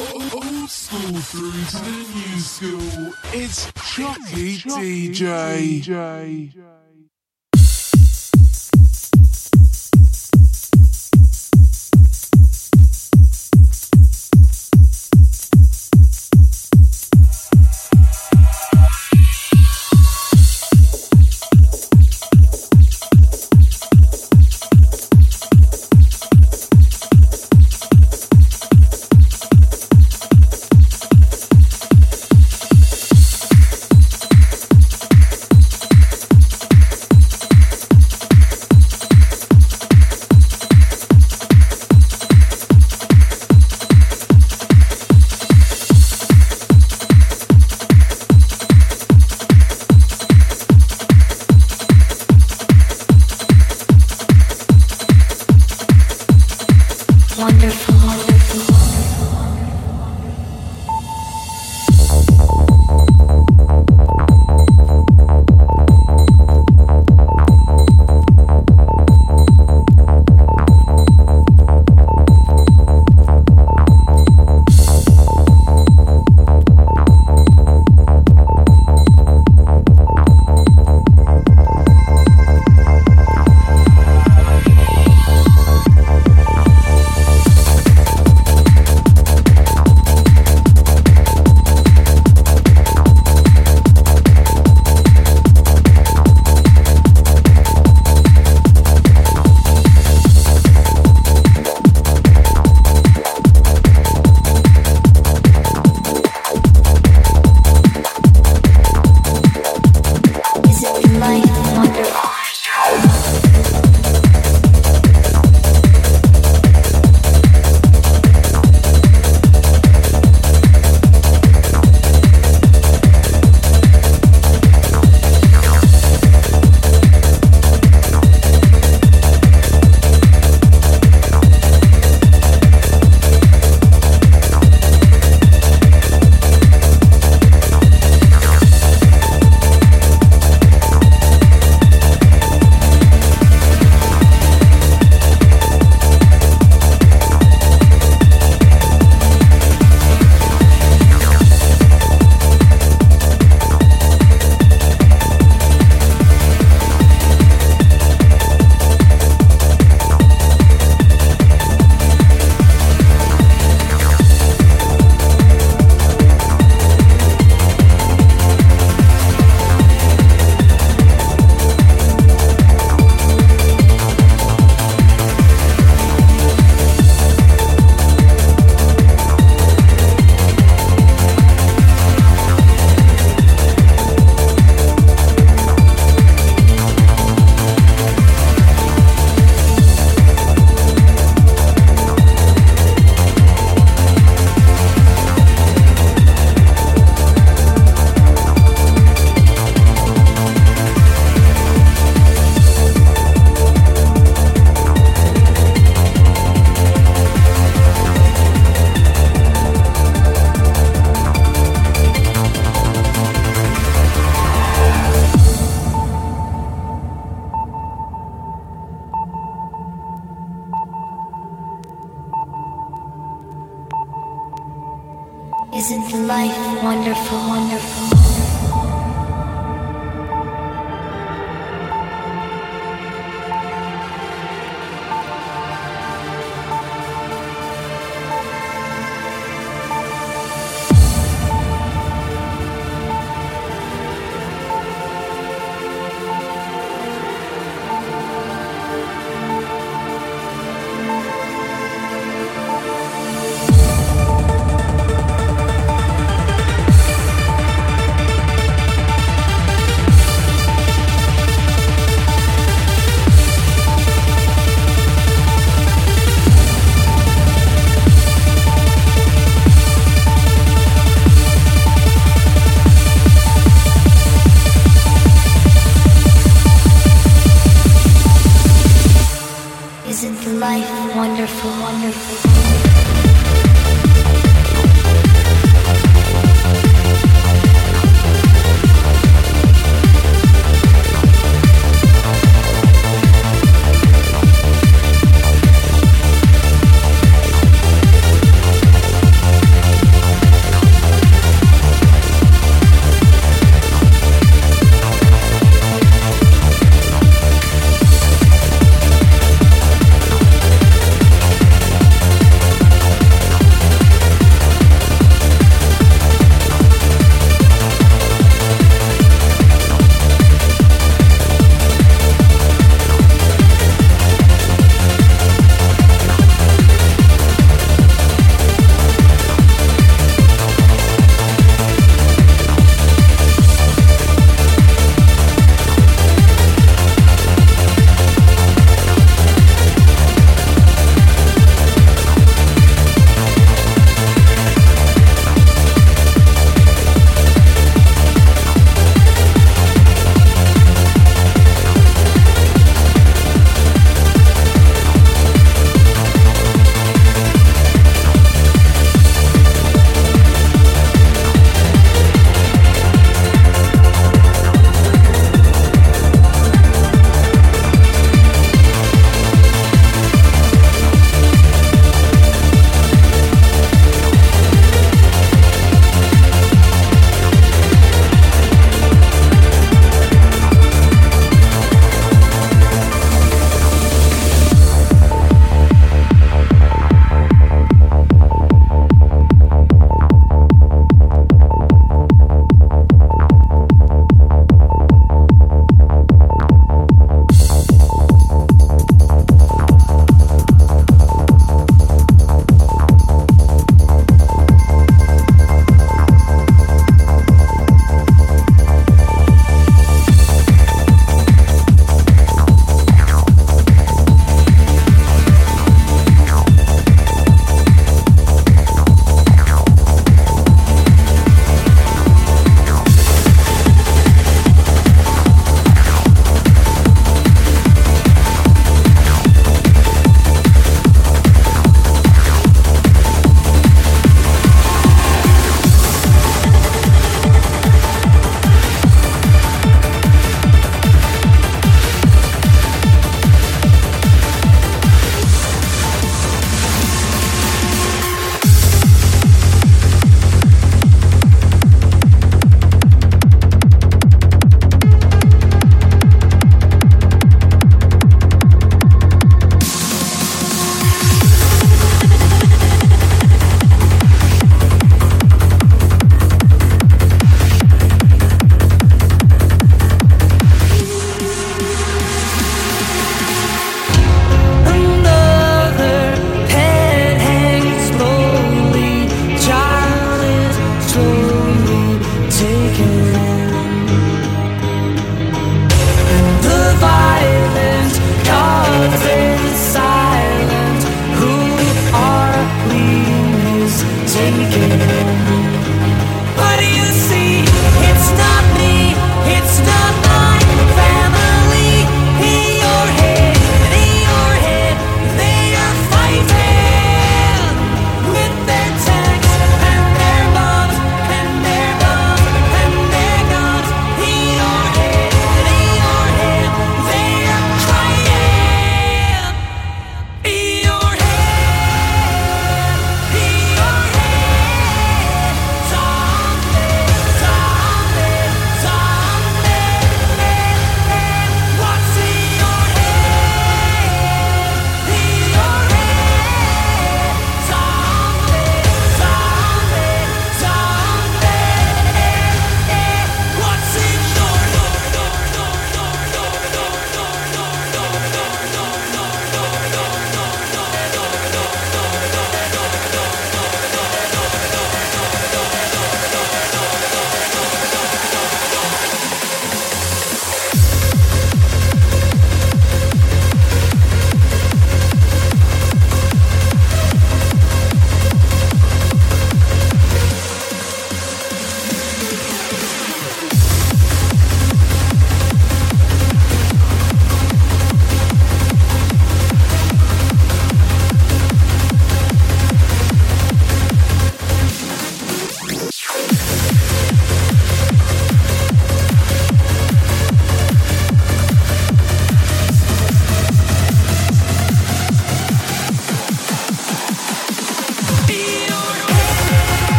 Old school through to the new school. It's Chocy DJ. very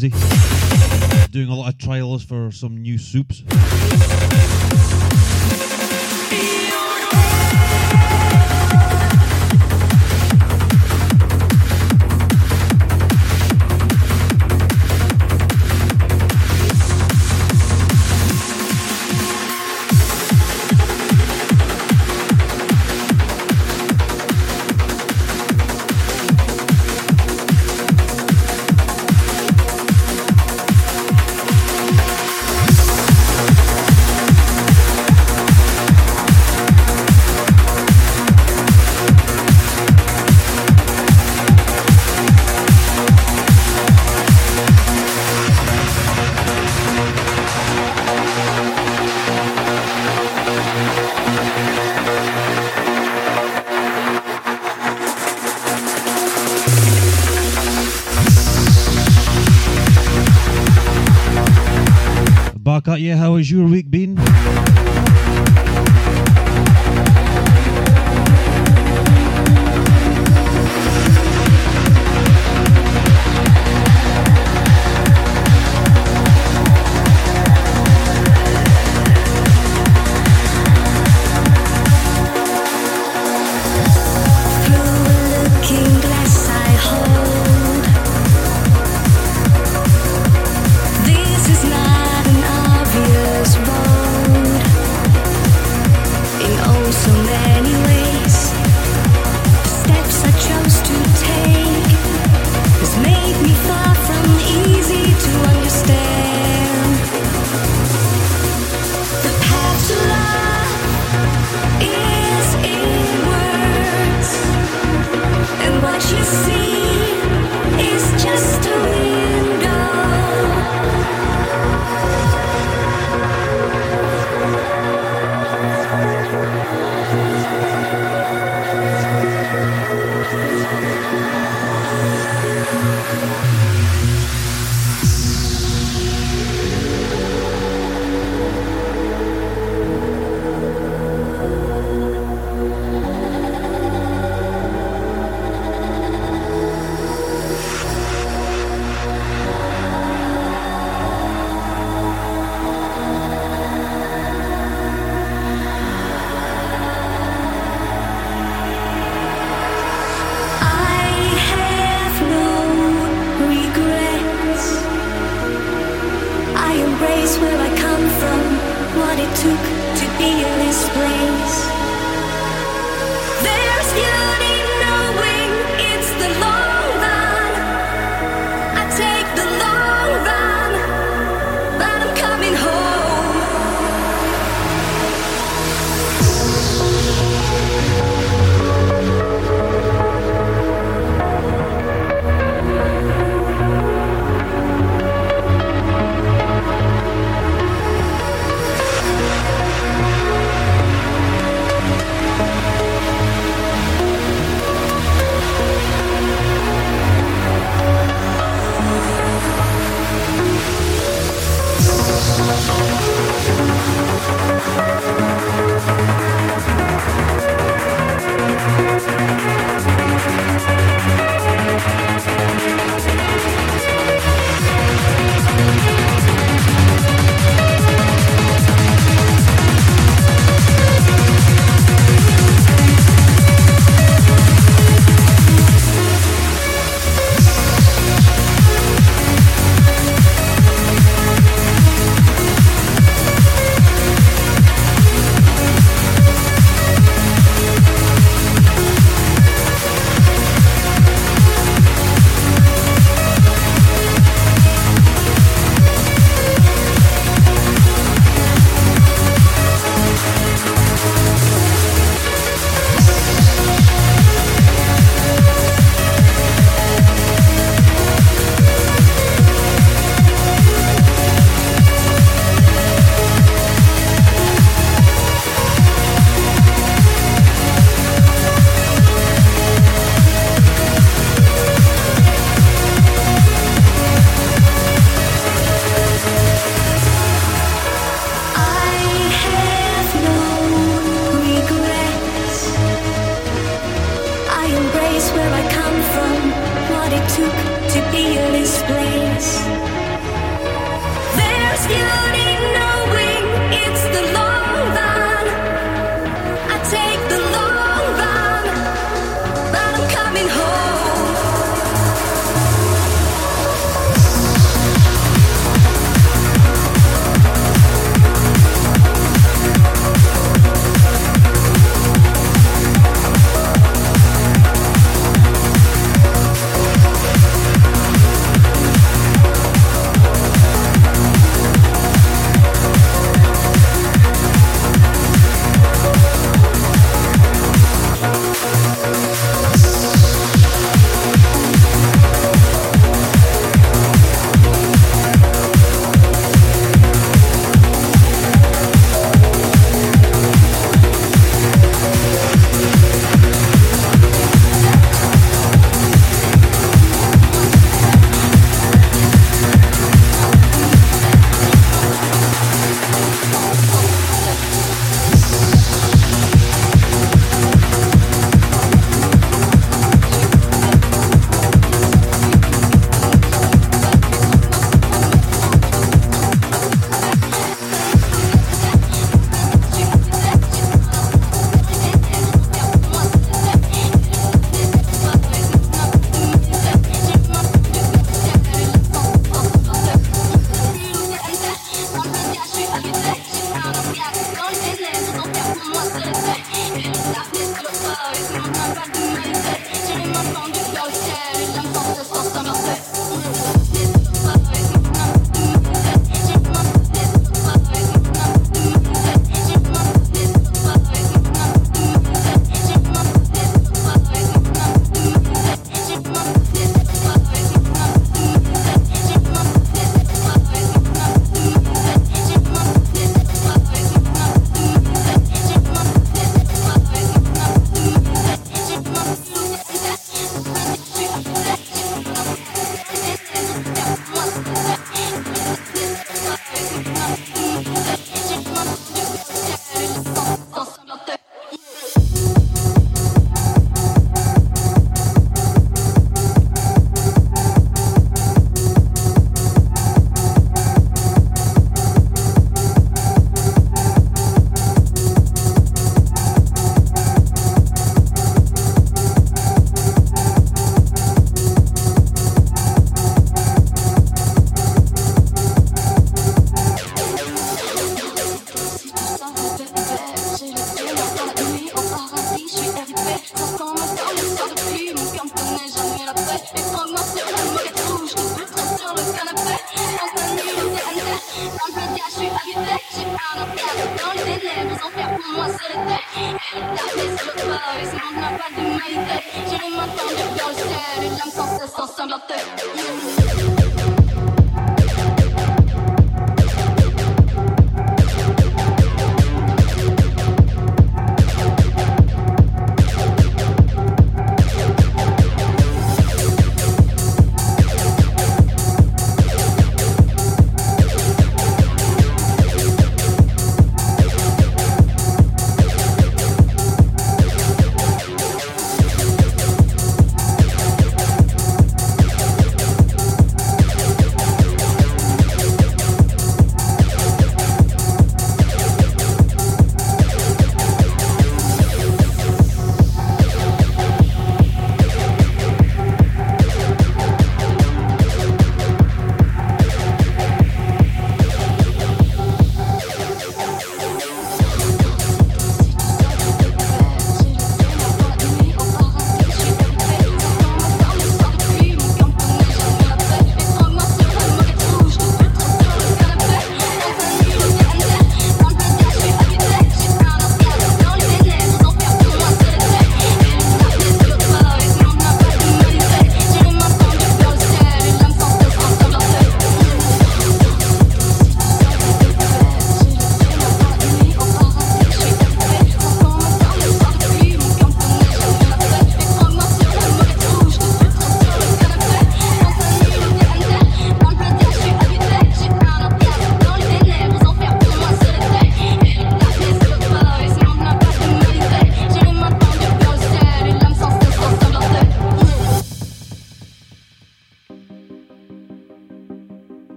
busy. Doing a lot of trials for some new soups.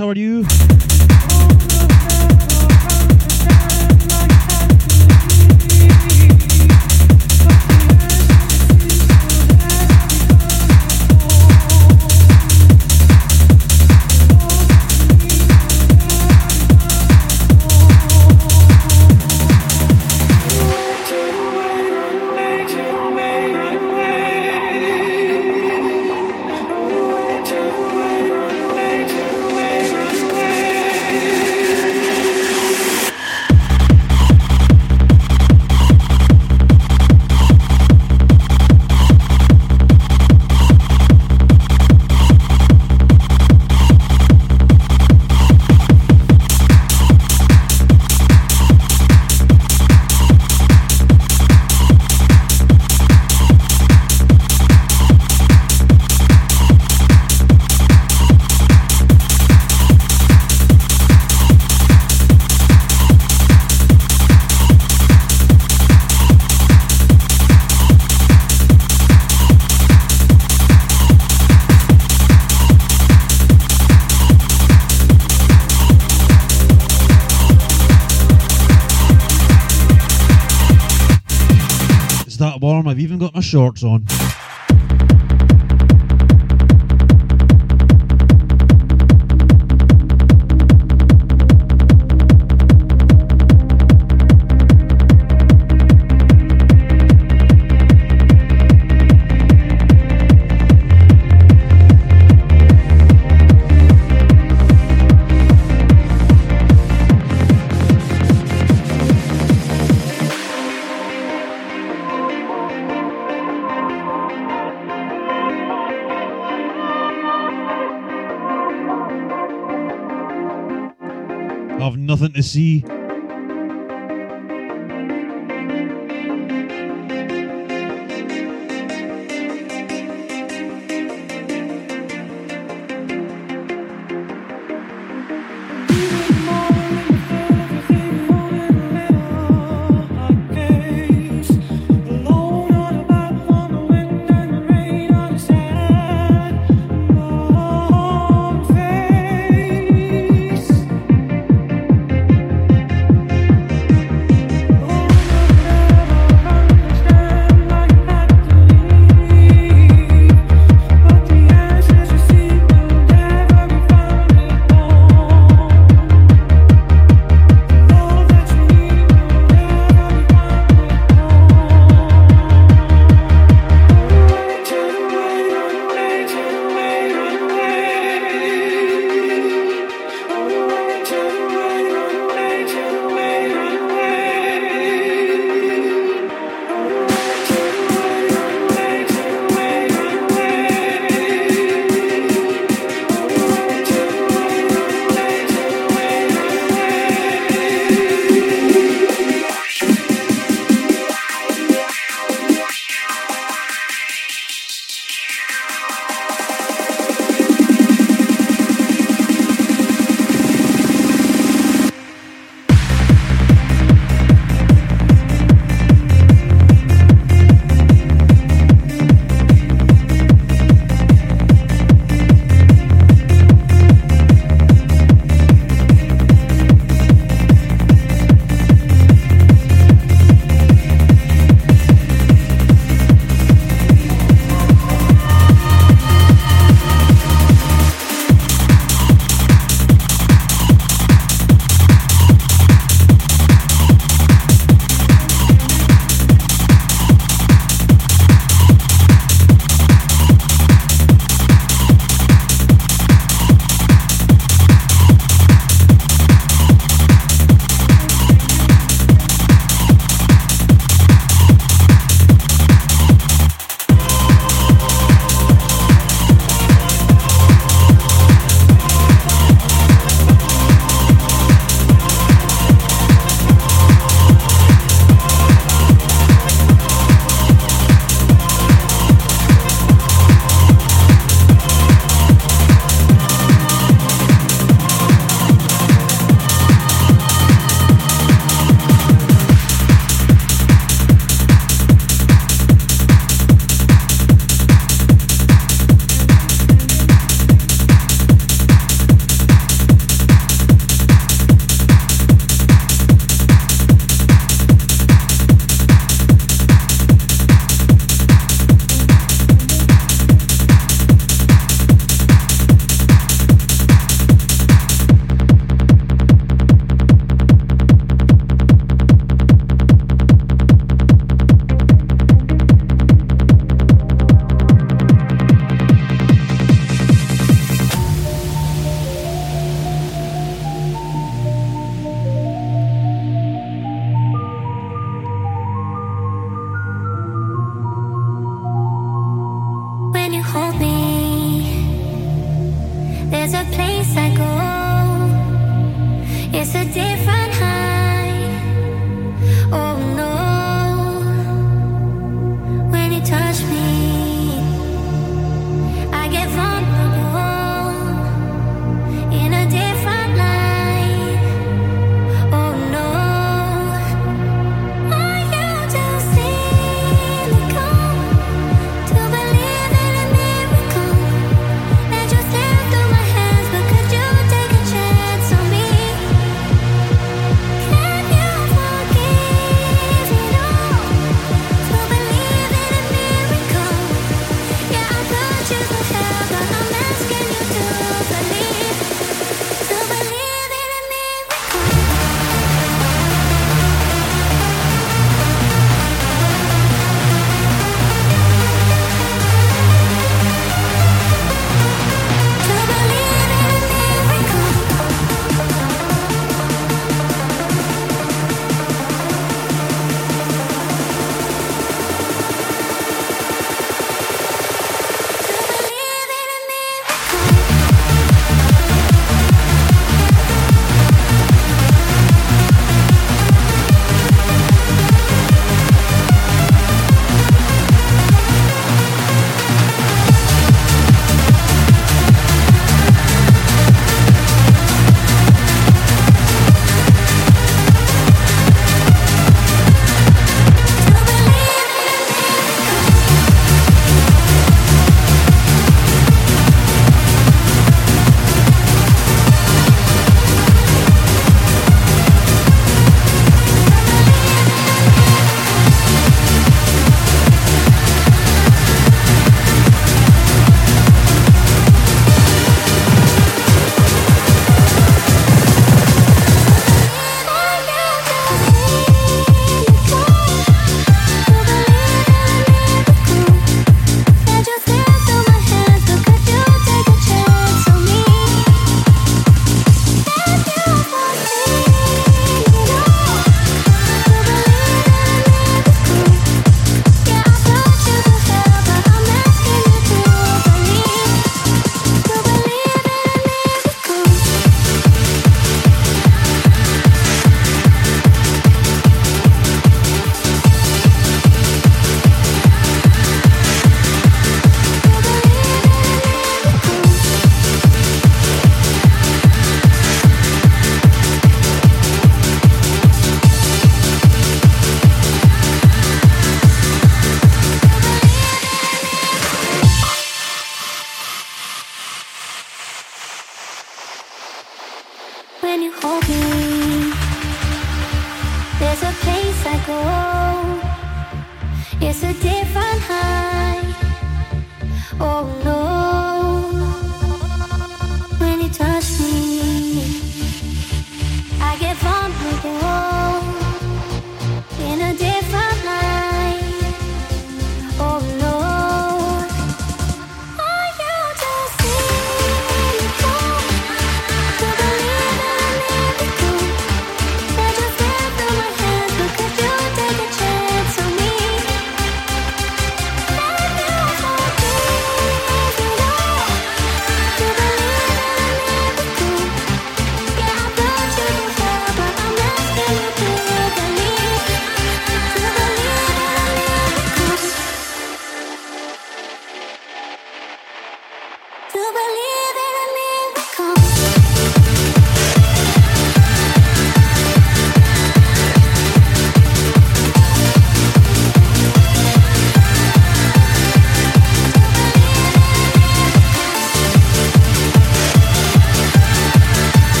How are you? My shorts on. Nothing to see.